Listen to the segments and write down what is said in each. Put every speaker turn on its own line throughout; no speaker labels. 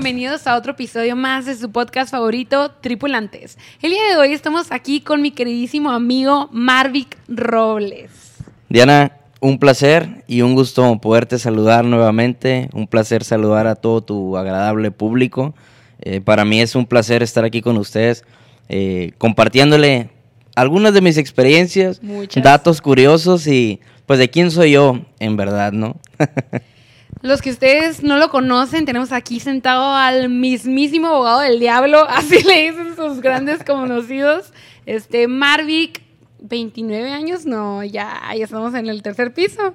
bienvenidos a otro episodio más de su podcast favorito, Tripulantes. El día de hoy estamos aquí con mi queridísimo amigo Marvic Robles.
Diana, un placer y un gusto poderte saludar nuevamente. Un placer saludar a todo tu agradable público. Eh, para mí es un placer estar aquí con ustedes, eh, compartiéndole algunas de mis experiencias,
Muchas.
datos curiosos y pues de quién soy yo, en verdad, ¿no?
Los que ustedes no lo conocen, tenemos aquí sentado al mismísimo abogado del diablo, así le dicen sus grandes conocidos. Este, Marvic, 29 años, no, ya, ya estamos en el tercer piso.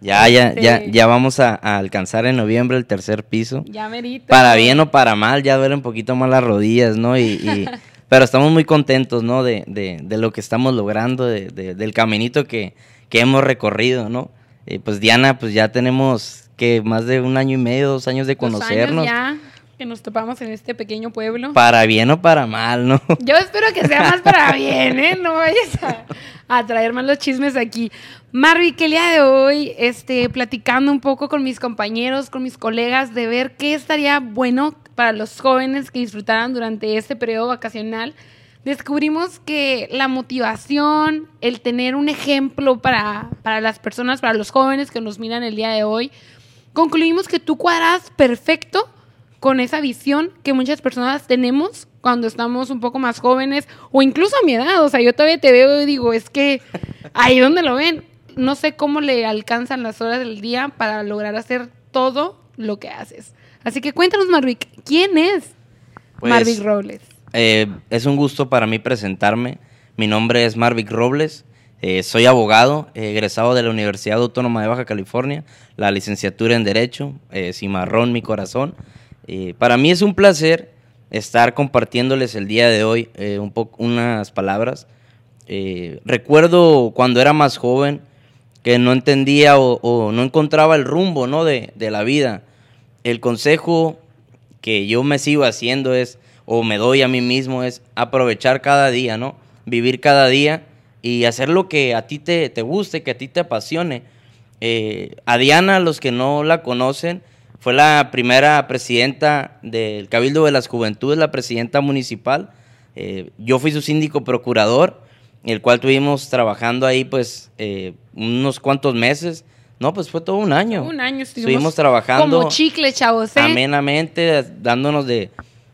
ya, ya,
Sí.
ya, ya vamos a, a alcanzar en noviembre el tercer piso.
Ya merito.
Para bien o para mal, ya duelen un poquito más las rodillas, ¿no? Y, y- pero estamos muy contentos, ¿no? De, de- de lo que estamos logrando, de- del caminito que, que hemos recorrido, ¿no? Eh, pues Diana, pues ya tenemos que más de un año y medio, dos años de
Dos años
conocernos.
ya que nos topamos en este pequeño pueblo.
Para bien o para mal, ¿no?
Yo espero que sea más para bien, ¿eh? No vayas a, a traer más los chismes aquí. Marvi, que el día de hoy, este, platicando un poco con mis compañeros, con mis colegas, de ver qué estaría bueno para los jóvenes que disfrutaran durante este periodo vacacional, descubrimos que la motivación, el tener un ejemplo para, para las personas, para los jóvenes que nos miran el día de hoy, concluimos que tú cuadras perfecto con esa visión que muchas personas tenemos cuando estamos un poco más jóvenes o incluso a mi edad. O sea, yo todavía te veo y digo, es que ahí donde lo ven, no sé cómo le alcanzan las horas del día para lograr hacer todo lo que haces. Así que cuéntanos, Marvic, ¿quién es
Pues,
Marvic Robles?
Eh, es un gusto para mí presentarme. Mi nombre es Marvic Robles. eh, soy abogado, eh, egresado de la Universidad Autónoma de Baja California, la licenciatura en Derecho, cimarrón mi corazón. Para mí es un placer estar compartiéndoles el día de hoy un unas palabras. Recuerdo cuando era más joven que no entendía o, o no encontraba el rumbo ¿no? de, de la vida. El consejo que yo me sigo haciendo es, o me doy a mí mismo, es aprovechar cada día, ¿no? Vivir cada día y hacer lo que a ti te, te guste, que a ti te apasione. Eh, a Diana, los que no la conocen, fue la primera presidenta del Cabildo de las Juventudes, la presidenta municipal. Eh, yo fui su síndico procurador, el cual tuvimos trabajando ahí pues eh, unos cuantos meses. No, pues fue todo un año.
Un año estuvimos,
Estuvimos trabajando
como chicle, chavos. ¿eh?
amenamente, dándonos de,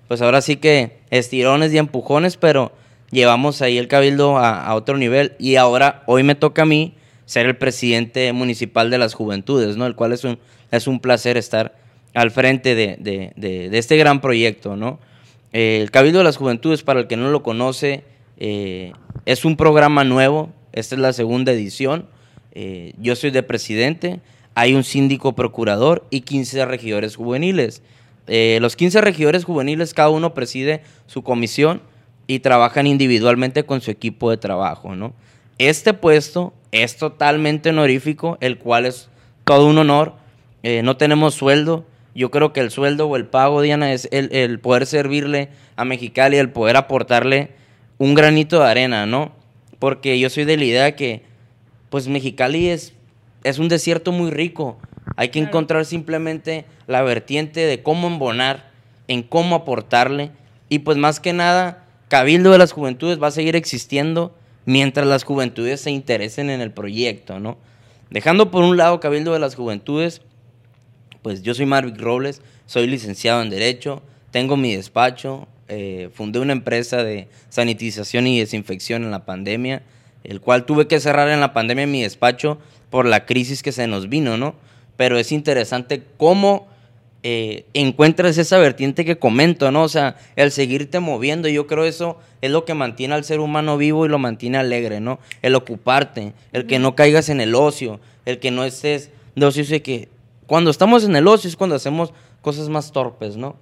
pues ahora sí que estirones y empujones, pero llevamos ahí el cabildo a, otro nivel y ahora, hoy me toca a mí ser el presidente municipal de las juventudes, ¿no? El cual es un, es un placer estar al frente de, de- de- este gran proyecto, ¿no? El Cabildo de las Juventudes, para el que no lo conoce, eh, es un programa nuevo, esta es la segunda edición, eh, yo soy de presidente, hay un síndico procurador y 15 regidores juveniles. Eh, los 15 regidores juveniles, cada uno preside su comisión y trabajan individualmente con su equipo de trabajo, ¿no? Este puesto es totalmente honorífico, el cual es todo un honor. Eh, no tenemos sueldo. Yo creo que el sueldo o el pago, Diana, es el, el poder servirle a Mexicali, el poder aportarle un granito de arena, ¿no? Porque yo soy de la idea que, pues Mexicali es, es un desierto muy rico. Hay que
Claro.
encontrar simplemente la vertiente de cómo embonar, en cómo aportarle. Y pues más que nada, Cabildo de las Juventudes va a seguir existiendo mientras las juventudes se interesen en el proyecto, ¿no? Dejando por un lado Cabildo de las Juventudes, pues yo soy Marvic Robles, soy licenciado en Derecho, tengo mi despacho, eh, fundé una empresa de sanitización y desinfección en la pandemia, el cual tuve que cerrar en la pandemia mi despacho por la crisis que se nos vino, ¿no? Pero es interesante cómo eh, encuentras esa vertiente que comento, ¿no? O sea, el seguirte moviendo, yo creo eso es lo que mantiene al ser humano vivo y lo mantiene alegre, ¿no? El ocuparte, el que no caigas en el ocio, el que no estés de ocio, y que cuando estamos en el ocio es cuando hacemos cosas más torpes, ¿no?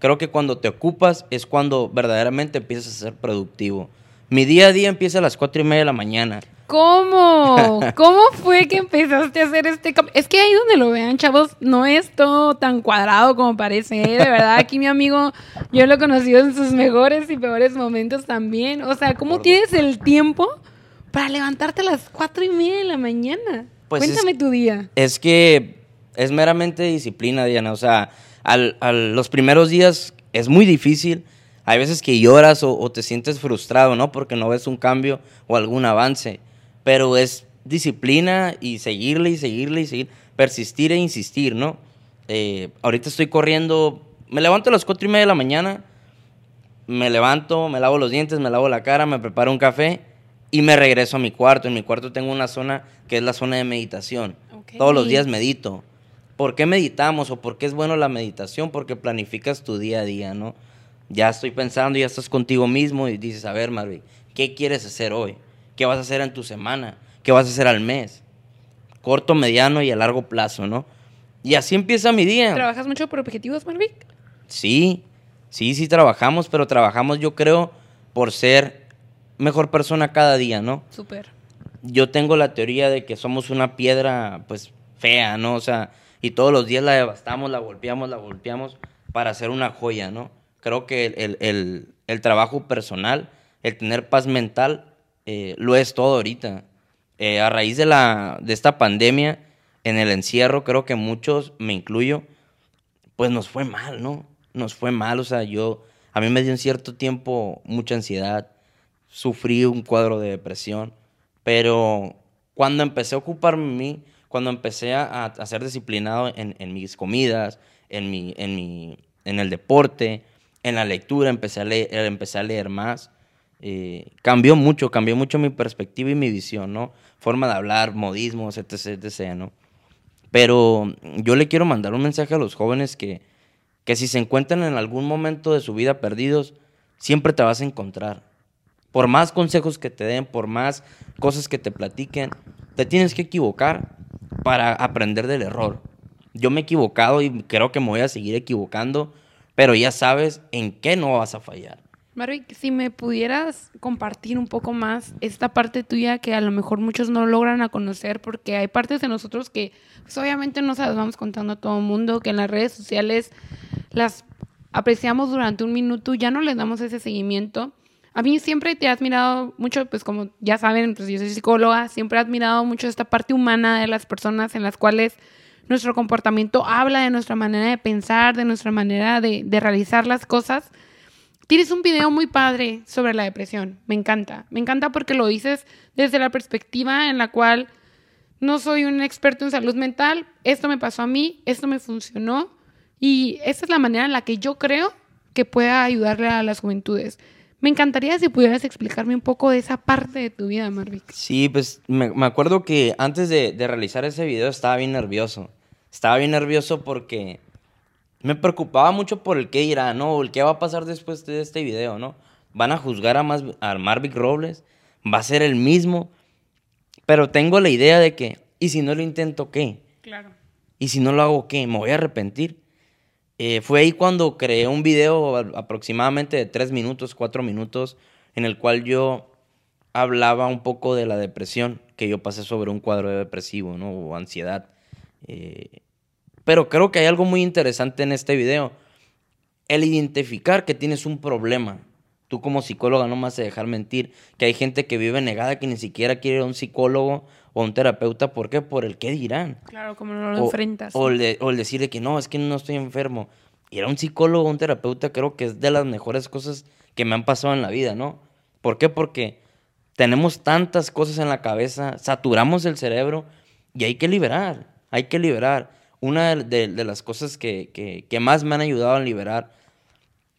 Creo que cuando te ocupas es cuando verdaderamente empiezas a ser productivo. Mi día a día empieza a las cuatro y media de la mañana.
¿Cómo? ¿Cómo fue que empezaste a hacer este cambio? Es que ahí donde lo vean, chavos, no es todo tan cuadrado como parece. ¿eh? De verdad, aquí mi amigo, yo lo he conocido en sus mejores y peores momentos también. O sea, ¿cómo tienes el tiempo para levantarte a las cuatro y media de la mañana?
Pues es-
Cuéntame tu día.
Es que es meramente disciplina, Diana. O sea, al, al- los primeros días es muy difícil. Hay veces que lloras o, o te sientes frustrado, ¿no? Porque no ves un cambio o algún avance. Pero es disciplina y seguirle y seguirle y seguir. Persistir e insistir, ¿no? Eh, ahorita estoy corriendo. Me levanto a las cuatro y media de la mañana. Me levanto, me lavo los dientes, me lavo la cara, me preparo un café y me regreso a mi cuarto. En mi cuarto tengo una zona que es la zona de meditación. Todos los días medito. ¿Por qué meditamos o por qué es bueno la meditación? Porque planificas tu día a día, ¿no? Ya estoy pensando, ya estás contigo mismo y dices, a ver, Marvin, ¿qué quieres hacer hoy? ¿Qué vas a hacer en tu semana? ¿Qué vas a hacer al mes? Corto, mediano y a largo plazo, ¿no? Y así empieza mi día.
¿Trabajas mucho por objetivos, Marvick?
Sí, sí, sí trabajamos, pero trabajamos yo creo por ser mejor persona cada día, ¿no?
Súper.
Yo tengo la teoría de que somos una piedra pues fea, ¿no? O sea, y todos los días la devastamos, la golpeamos, la golpeamos para hacer una joya, ¿no? Creo que el, el- el- el trabajo personal, el tener paz mental, eh, lo es todo ahorita. Eh, a raíz de, la, de esta pandemia, en el encierro, creo que muchos, me incluyo, pues nos fue mal, ¿no? Nos fue mal, o sea, yo, a mí me dio en cierto tiempo mucha ansiedad, sufrí un cuadro de depresión, pero cuando empecé a ocuparme de mí, cuando empecé a, a ser disciplinado en, en mis comidas, en, mi, en, mi, en el deporte, en la lectura, empecé a leer, empecé a leer más, eh, cambió mucho, cambió mucho mi perspectiva y mi visión, ¿no? Forma de hablar, modismos, etc., etc., ¿no? Pero yo le quiero mandar un mensaje a los jóvenes que, que si se encuentran en algún momento de su vida perdidos, siempre te vas a encontrar. Por más consejos que te den, por más cosas que te platiquen, te tienes que equivocar para aprender del error. Yo me he equivocado y creo que me voy a seguir equivocando, pero ya sabes en qué no vas a fallar.
Marvick, si me pudieras compartir un poco más esta parte tuya que a lo mejor muchos no logran a conocer porque hay partes de nosotros que pues, obviamente no se las vamos contando a todo el mundo, que en las redes sociales las apreciamos durante un minuto, ya no les damos ese seguimiento. A mí siempre te he admirado mucho, pues como ya saben, pues yo soy psicóloga, siempre he admirado mucho esta parte humana de las personas en las cuales nuestro comportamiento habla de nuestra manera de pensar, de nuestra manera de, de realizar las cosas. Tienes un video muy padre sobre la depresión. Me encanta. Me encanta porque lo dices desde la perspectiva en la cual no soy un experto en salud mental. Esto me pasó a mí, esto me funcionó. Y esa es la manera en la que yo creo que pueda ayudarle a las juventudes. Me encantaría si pudieras explicarme un poco de esa parte de tu vida, Marvick.
Sí, pues me, me acuerdo que antes de, de realizar ese video estaba bien nervioso. Estaba bien nervioso porque me preocupaba mucho por el qué dirá, ¿no? El qué va a pasar después de este video, ¿no? Van a juzgar a, más, a Marvick Robles, va a ser el mismo, pero tengo la idea de que, ¿y si no lo intento qué?
Claro.
¿Y si no lo hago qué? ¿Me voy a arrepentir? Eh, fue ahí cuando creé un video aproximadamente de tres minutos, cuatro minutos, en el cual yo hablaba un poco de la depresión que yo pasé sobre un cuadro depresivo, ¿no? O ansiedad. Eh, pero creo que hay algo muy interesante en este video. El identificar que tienes un problema. Tú como psicóloga no me vas a dejar mentir que hay gente que vive negada que ni siquiera quiere ir a un psicólogo o a un terapeuta. ¿Por qué? Por el qué dirán.
Claro, como no lo
O-
enfrentas.
O, el de- o el decirle que no, es que no estoy enfermo. Ir a un psicólogo o un terapeuta creo que es de las mejores cosas que me han pasado en la vida, ¿no? ¿Por qué? Porque tenemos tantas cosas en la cabeza, saturamos el cerebro y hay que liberar, hay que liberar. Una de, de- de las cosas que, que- que más me han ayudado a liberar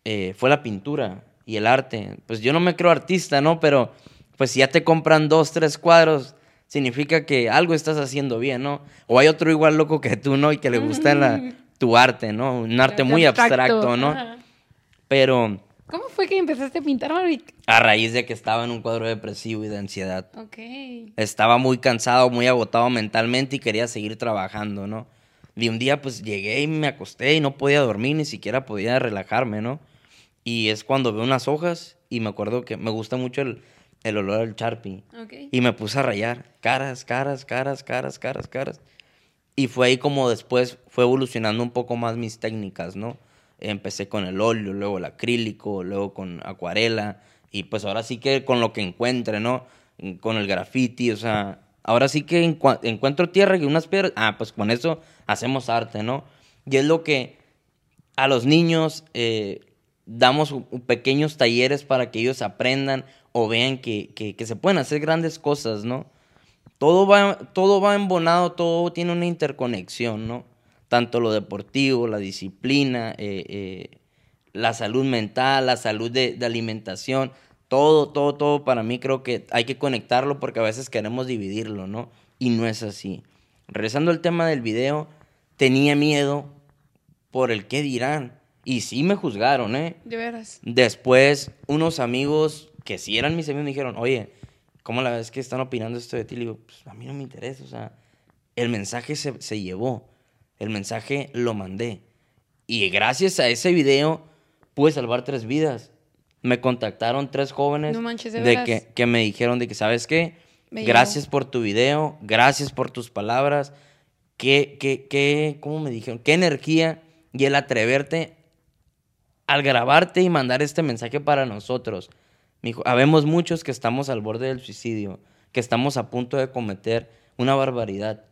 eh, fue la pintura y el arte. Pues yo no me creo artista, ¿no? Pero pues si ya te compran dos, tres cuadros, significa que algo estás haciendo bien, ¿no? O hay otro igual loco que tú, ¿no? Y que le gusta la- tu arte, ¿no? Un arte muy abstracto, ¿no?
Ajá.
Pero
¿Cómo fue que empezaste a pintar, Marvick?
a raíz de que estaba en un cuadro depresivo y de ansiedad,
Ok.
estaba muy cansado, muy agotado mentalmente y quería seguir trabajando, ¿no? Y un día pues llegué y me acosté y no podía dormir, ni siquiera podía relajarme, ¿no? Y es cuando veo unas hojas y me acuerdo que me gusta mucho el, el olor al Sharpie. Y me puse a rayar caras, caras, caras, caras, caras, caras. Y fue ahí como después fue evolucionando un poco más mis técnicas, ¿no? Empecé con el óleo, luego el acrílico, luego con acuarela. Y pues ahora sí que con lo que encuentre, ¿no? Con el graffiti, o sea, ahora sí que encuentro tierra y unas piedras. Ah, pues con eso hacemos arte, ¿no? Y es lo que a los niños eh, damos pequeños talleres para que ellos aprendan o vean que, que- que se pueden hacer grandes cosas, ¿no? Todo va, todo va embonado, todo tiene una interconexión, ¿no? Tanto lo deportivo, la disciplina, eh, eh, la salud mental, la salud de, de alimentación, todo, todo, todo para mí creo que hay que conectarlo porque a veces queremos dividirlo, ¿no? Y no es así. Regresando al tema del video, tenía miedo por el qué dirán. Y sí me juzgaron, ¿eh?
De veras.
Después, unos amigos que sí eran mis amigos me dijeron, oye, ¿cómo la ves que están opinando esto de ti? Le digo, pues a mí no me interesa, o sea, el mensaje se, se llevó, el mensaje lo mandé. Y gracias a ese video pude salvar tres vidas. Me contactaron tres jóvenes
No manches, ¿de
que, que me dijeron de que, ¿sabes qué?
Me
gracias por tu video, gracias por tus palabras. Qué, qué, qué, ¿cómo me dijeron? Qué energía y el atreverte al grabarte y mandar este mensaje para nosotros. Me dijo, habemos muchos que estamos al borde del suicidio, que estamos a punto de cometer una barbaridad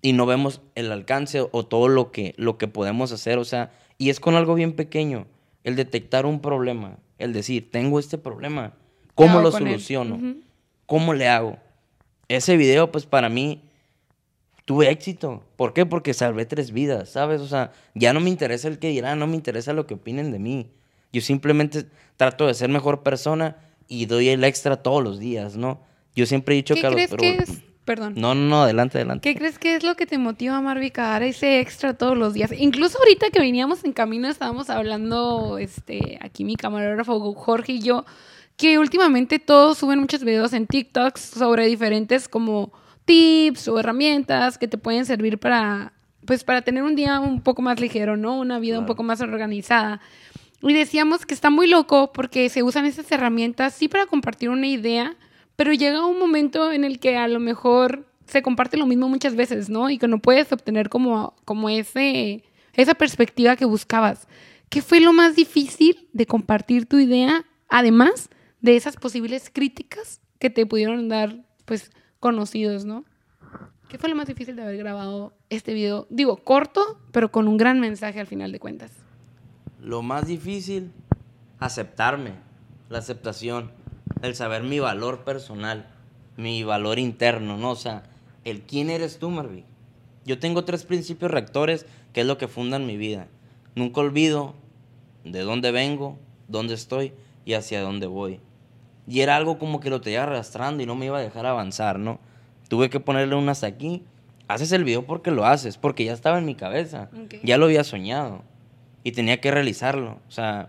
y no vemos el alcance o todo lo que, lo que podemos hacer. O sea, y es con algo bien pequeño, el detectar un problema, el decir, tengo este problema, ¿cómo lo soluciono? ¿Cómo le hago? Ese video, pues para mí, tuve éxito. ¿Por qué? Porque salvé tres vidas, ¿sabes? O sea, ya no me interesa el que dirán, no me interesa lo que opinen de mí. Yo simplemente trato de ser mejor persona y doy el extra todos los días, ¿no? Yo siempre he dicho
¿Qué
que a los-
crees
pero-
que es? Perdón.
No, no, no, adelante, adelante.
¿Qué crees que es lo que te motiva, a dar ese extra todos los días? Incluso ahorita que veníamos en camino estábamos hablando, este, aquí mi camarógrafo Jorge y yo, que últimamente todos suben muchos videos en TikToks sobre diferentes como tips o herramientas que te pueden servir para, pues, para tener un día un poco más ligero, ¿no? Una vida un poco más organizada. Y decíamos que está muy loco porque se usan esas herramientas sí para compartir una idea, pero llega un momento en el que a lo mejor se comparte lo mismo muchas veces, ¿no? Y que no puedes obtener como, como ese, esa perspectiva que buscabas. ¿Qué fue lo más difícil de compartir tu idea, además de esas posibles críticas que te pudieron dar, pues, conocidos, ¿no? ¿Qué fue lo más difícil de haber grabado este video? Digo, corto, pero con un gran mensaje al final de cuentas.
Lo más difícil, aceptarme, la aceptación, el saber mi valor personal, mi valor interno, ¿no? O sea, el quién eres tú, Marvin. Yo tengo tres principios rectores que es lo que fundan mi vida. Nunca olvido de dónde vengo, dónde estoy y hacia dónde voy. Y era algo como que lo tenía arrastrando y no me iba a dejar avanzar, ¿no? Tuve que ponerle unas aquí. Haces el video porque lo haces, porque ya estaba en mi cabeza. Ya lo había soñado y tenía que realizarlo. O sea,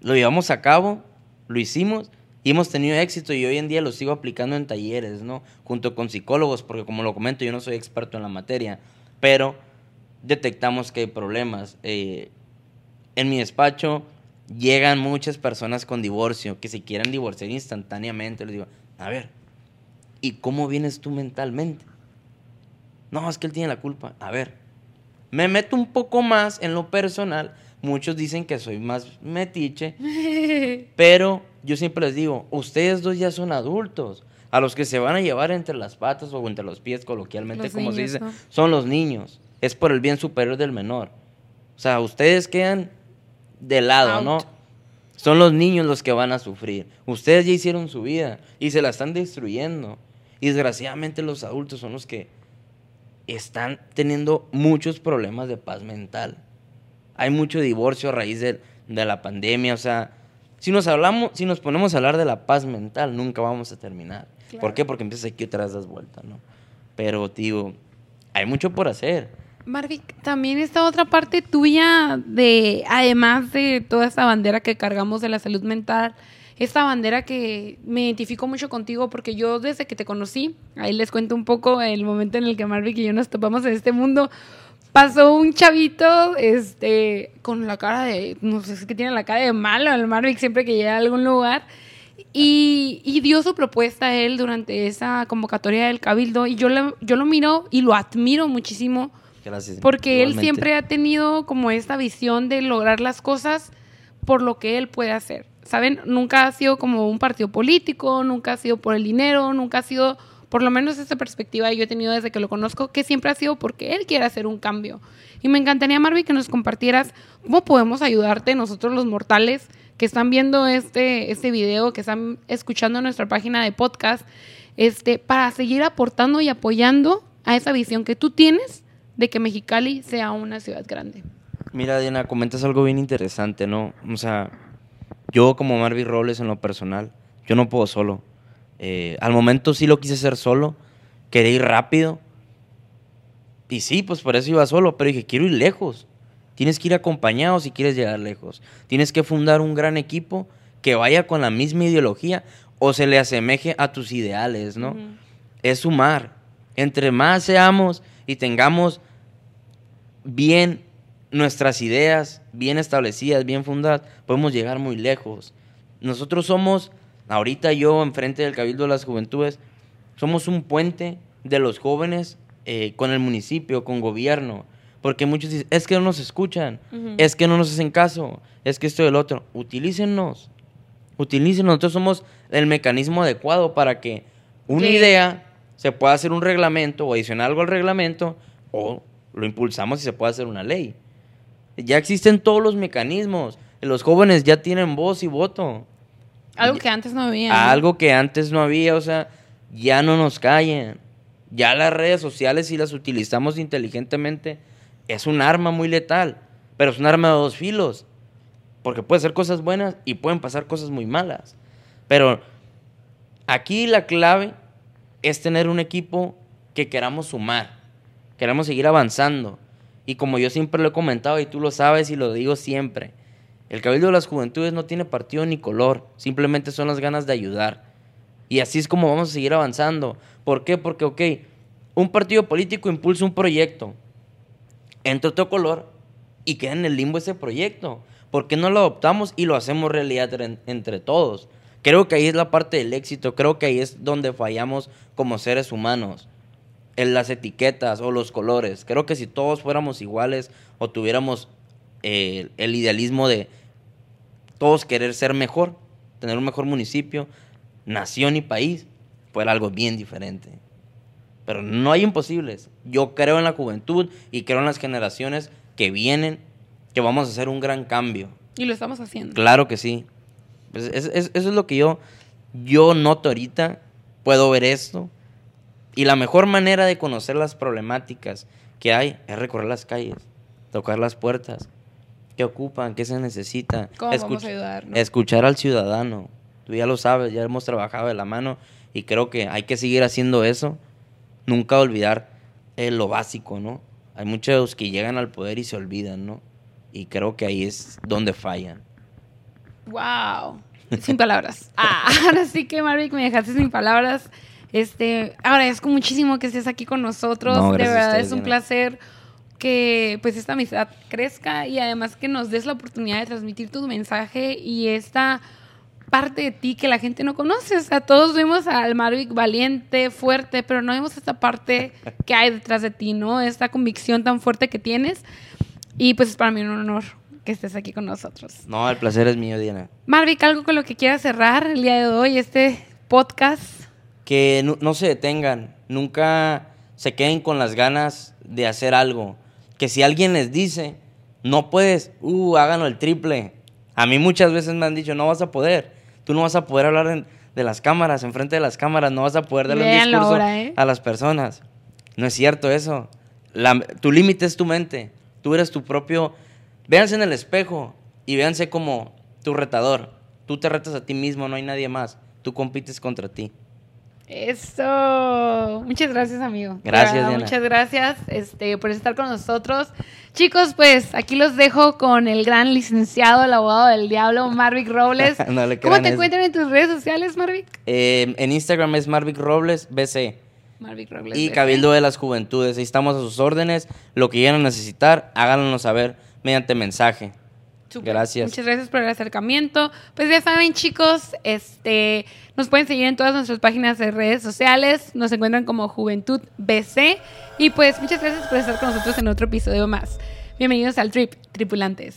lo llevamos a cabo, lo hicimos y hemos tenido éxito y hoy en día lo sigo aplicando en talleres, ¿no? Junto con psicólogos, porque como lo comento, yo no soy experto en la materia, pero detectamos que hay problemas. Eh, en mi despacho llegan muchas personas con divorcio que se quieren divorciar instantáneamente. Les digo, a ver, ¿y cómo vienes tú mentalmente? No, es que él tiene la culpa. A ver, me meto un poco más en lo personal. Muchos dicen que soy más metiche, pero yo siempre les digo, ustedes dos ya son adultos. A los que se van a llevar entre las patas o entre los pies, coloquialmente,
Los
como se dice,
¿no?
son los niños. Es por el bien superior del menor. O sea, ustedes quedan de lado,
Out.
¿no? Son los niños los que van a sufrir. Ustedes ya hicieron su vida y se la están destruyendo. Y desgraciadamente los adultos son los que están teniendo muchos problemas de paz mental. Hay mucho divorcio a raíz de, de la pandemia. O sea, si nos hablamos, si nos ponemos a hablar de la paz mental, nunca vamos a terminar.
Claro.
¿Por qué? Porque empiezas aquí otra vez das vueltas, ¿no? Pero, digo, hay mucho por hacer.
Marvick, también esta otra parte tuya de, además de toda esta bandera que cargamos de la salud mental, esta bandera que me identifico mucho contigo porque yo desde que te conocí, ahí les cuento un poco el momento en el que Marvick y yo nos topamos en este mundo, pasó un chavito este, con la cara de, no sé, es que tiene la cara de malo el Marvick siempre que llega a algún lugar. Y, y dio su propuesta a él durante esa convocatoria del Cabildo y yo, le- yo lo miro y lo admiro muchísimo
Gracias.
porque él siempre ha tenido como esta visión de lograr las cosas por lo que él puede hacer. ¿Saben? Nunca ha sido como un partido político, nunca ha sido por el dinero, nunca ha sido por lo menos esta perspectiva yo he tenido desde que lo conozco, que siempre ha sido porque él quiere hacer un cambio. Y me encantaría, Marvin, que nos compartieras cómo podemos ayudarte nosotros los mortales que están viendo este, este video, que están escuchando nuestra página de podcast, este, para seguir aportando y apoyando a esa visión que tú tienes de que Mexicali sea una ciudad grande.
Mira, Diana, comentas algo bien interesante, ¿no? O sea, yo como Marvin Robles en lo personal, yo no puedo solo. Eh, al momento sí lo quise hacer solo, quería ir rápido. Y sí, pues por eso iba solo, pero dije, quiero ir lejos. Tienes que ir acompañado si quieres llegar lejos. Tienes que fundar un gran equipo que vaya con la misma ideología o se le asemeje a tus ideales, ¿no? Es sumar. Entre más seamos y tengamos bien nuestras ideas, bien establecidas, bien fundadas, podemos llegar muy lejos. Nosotros somos, ahorita yo enfrente del Cabildo de las Juventudes, somos un puente de los jóvenes eh, con el municipio, con gobierno. Porque muchos dicen, es que no nos escuchan, es que no nos hacen caso, es que esto y el otro. Utilícennos, utilícennos. Nosotros somos el mecanismo adecuado para que una idea se pueda hacer un reglamento o adicionar algo al reglamento o lo impulsamos y se puede hacer una ley. Ya existen todos los mecanismos. Los jóvenes ya tienen voz y voto.
Algo que antes no había.
Algo que antes no había, o sea, ya no nos callen. Ya las redes sociales, si las utilizamos inteligentemente, es un arma muy letal, pero es un arma de dos filos. Porque puede ser cosas buenas y pueden pasar cosas muy malas. Pero aquí la clave es tener un equipo que queramos sumar, queramos seguir avanzando. Y como yo siempre lo he comentado y tú lo sabes y lo digo siempre, el Cabildo de las Juventudes no tiene partido ni color, simplemente son las ganas de ayudar. Y así es como vamos a seguir avanzando. ¿Por qué? Porque, ok, un partido político impulsa un proyecto, entra otro color y queda en el limbo ese proyecto. ¿Por qué no lo adoptamos y lo hacemos realidad entre todos? Creo que ahí es la parte del éxito, creo que ahí es donde fallamos como seres humanos, en las etiquetas o los colores. Creo que si todos fuéramos iguales o tuviéramos eh, el idealismo de todos querer ser mejor, tener un mejor municipio, nación y país, fuera algo bien diferente. Pero no hay imposibles. Yo creo en la juventud y creo en las generaciones que vienen, que vamos a hacer un gran cambio.
Y lo estamos haciendo.
Claro que sí. Pues, eso es lo que yo, yo noto ahorita. Puedo ver esto. Y la mejor manera de conocer las problemáticas que hay es recorrer las calles, tocar las puertas. ¿Qué ocupan? ¿Qué se necesita?
¿Cómo vamos a ayudar?
Escuchar al ciudadano. Tú ya lo sabes, ya hemos trabajado de la mano y creo que hay que seguir haciendo eso. Nunca olvidar eh, lo básico, ¿no? Hay muchos que llegan al poder y se olvidan, ¿no? Y creo que ahí es donde fallan.
Wow. Sin palabras. Ah, ahora sí que, Marvick, me dejaste sin palabras. Este, agradezco muchísimo que estés aquí con nosotros. de verdad es un placer que pues esta amistad crezca y además que nos des la oportunidad de transmitir tu mensaje y esta parte de ti que la gente no conoce. O sea, todos vemos al Marvick valiente, fuerte, pero no vemos esta parte que hay detrás de ti, ¿no? Esta convicción tan fuerte que tienes. Y pues es para mí un honor que estés aquí con nosotros.
No, el placer es mío, Diana.
Marvick, algo con lo que quieras cerrar el día de hoy, este podcast.
Que no, se detengan, nunca se queden con las ganas de hacer algo. Que si alguien les dice, no puedes, uh, háganlo el triple. A mí muchas veces me han dicho, no vas a poder. Tú no vas a poder hablar de las cámaras, enfrente de las cámaras, no vas a poder darle un discurso ¿eh? a las personas. No es cierto eso. tu límite es tu mente. Tú eres tu propio Véanse en el espejo y véanse como tu retador. Tú te retas a ti mismo, no hay nadie más. Tú compites contra ti.
Eso. Muchas gracias, amigo.
Gracias, Diana.
Muchas gracias este, por estar con nosotros. Chicos, pues aquí los dejo con el gran licenciado, el abogado del diablo, Marvick Robles. ¿Cómo te encuentran en tus redes sociales, Marvick?
Eh, en Instagram es Marvick Robles BC.
Marvick Robles.
Y Cabildo de las Juventudes. Ahí estamos a sus órdenes. Lo que quieran necesitar, háganlo saber mediante mensaje. Gracias.
Muchas gracias por el acercamiento. Pues ya saben, chicos, este, nos pueden seguir en todas nuestras páginas de redes sociales. Nos encuentran como Juventud BC. Y pues muchas gracias por estar con nosotros en otro episodio más. Bienvenidos al Trip, tripulantes.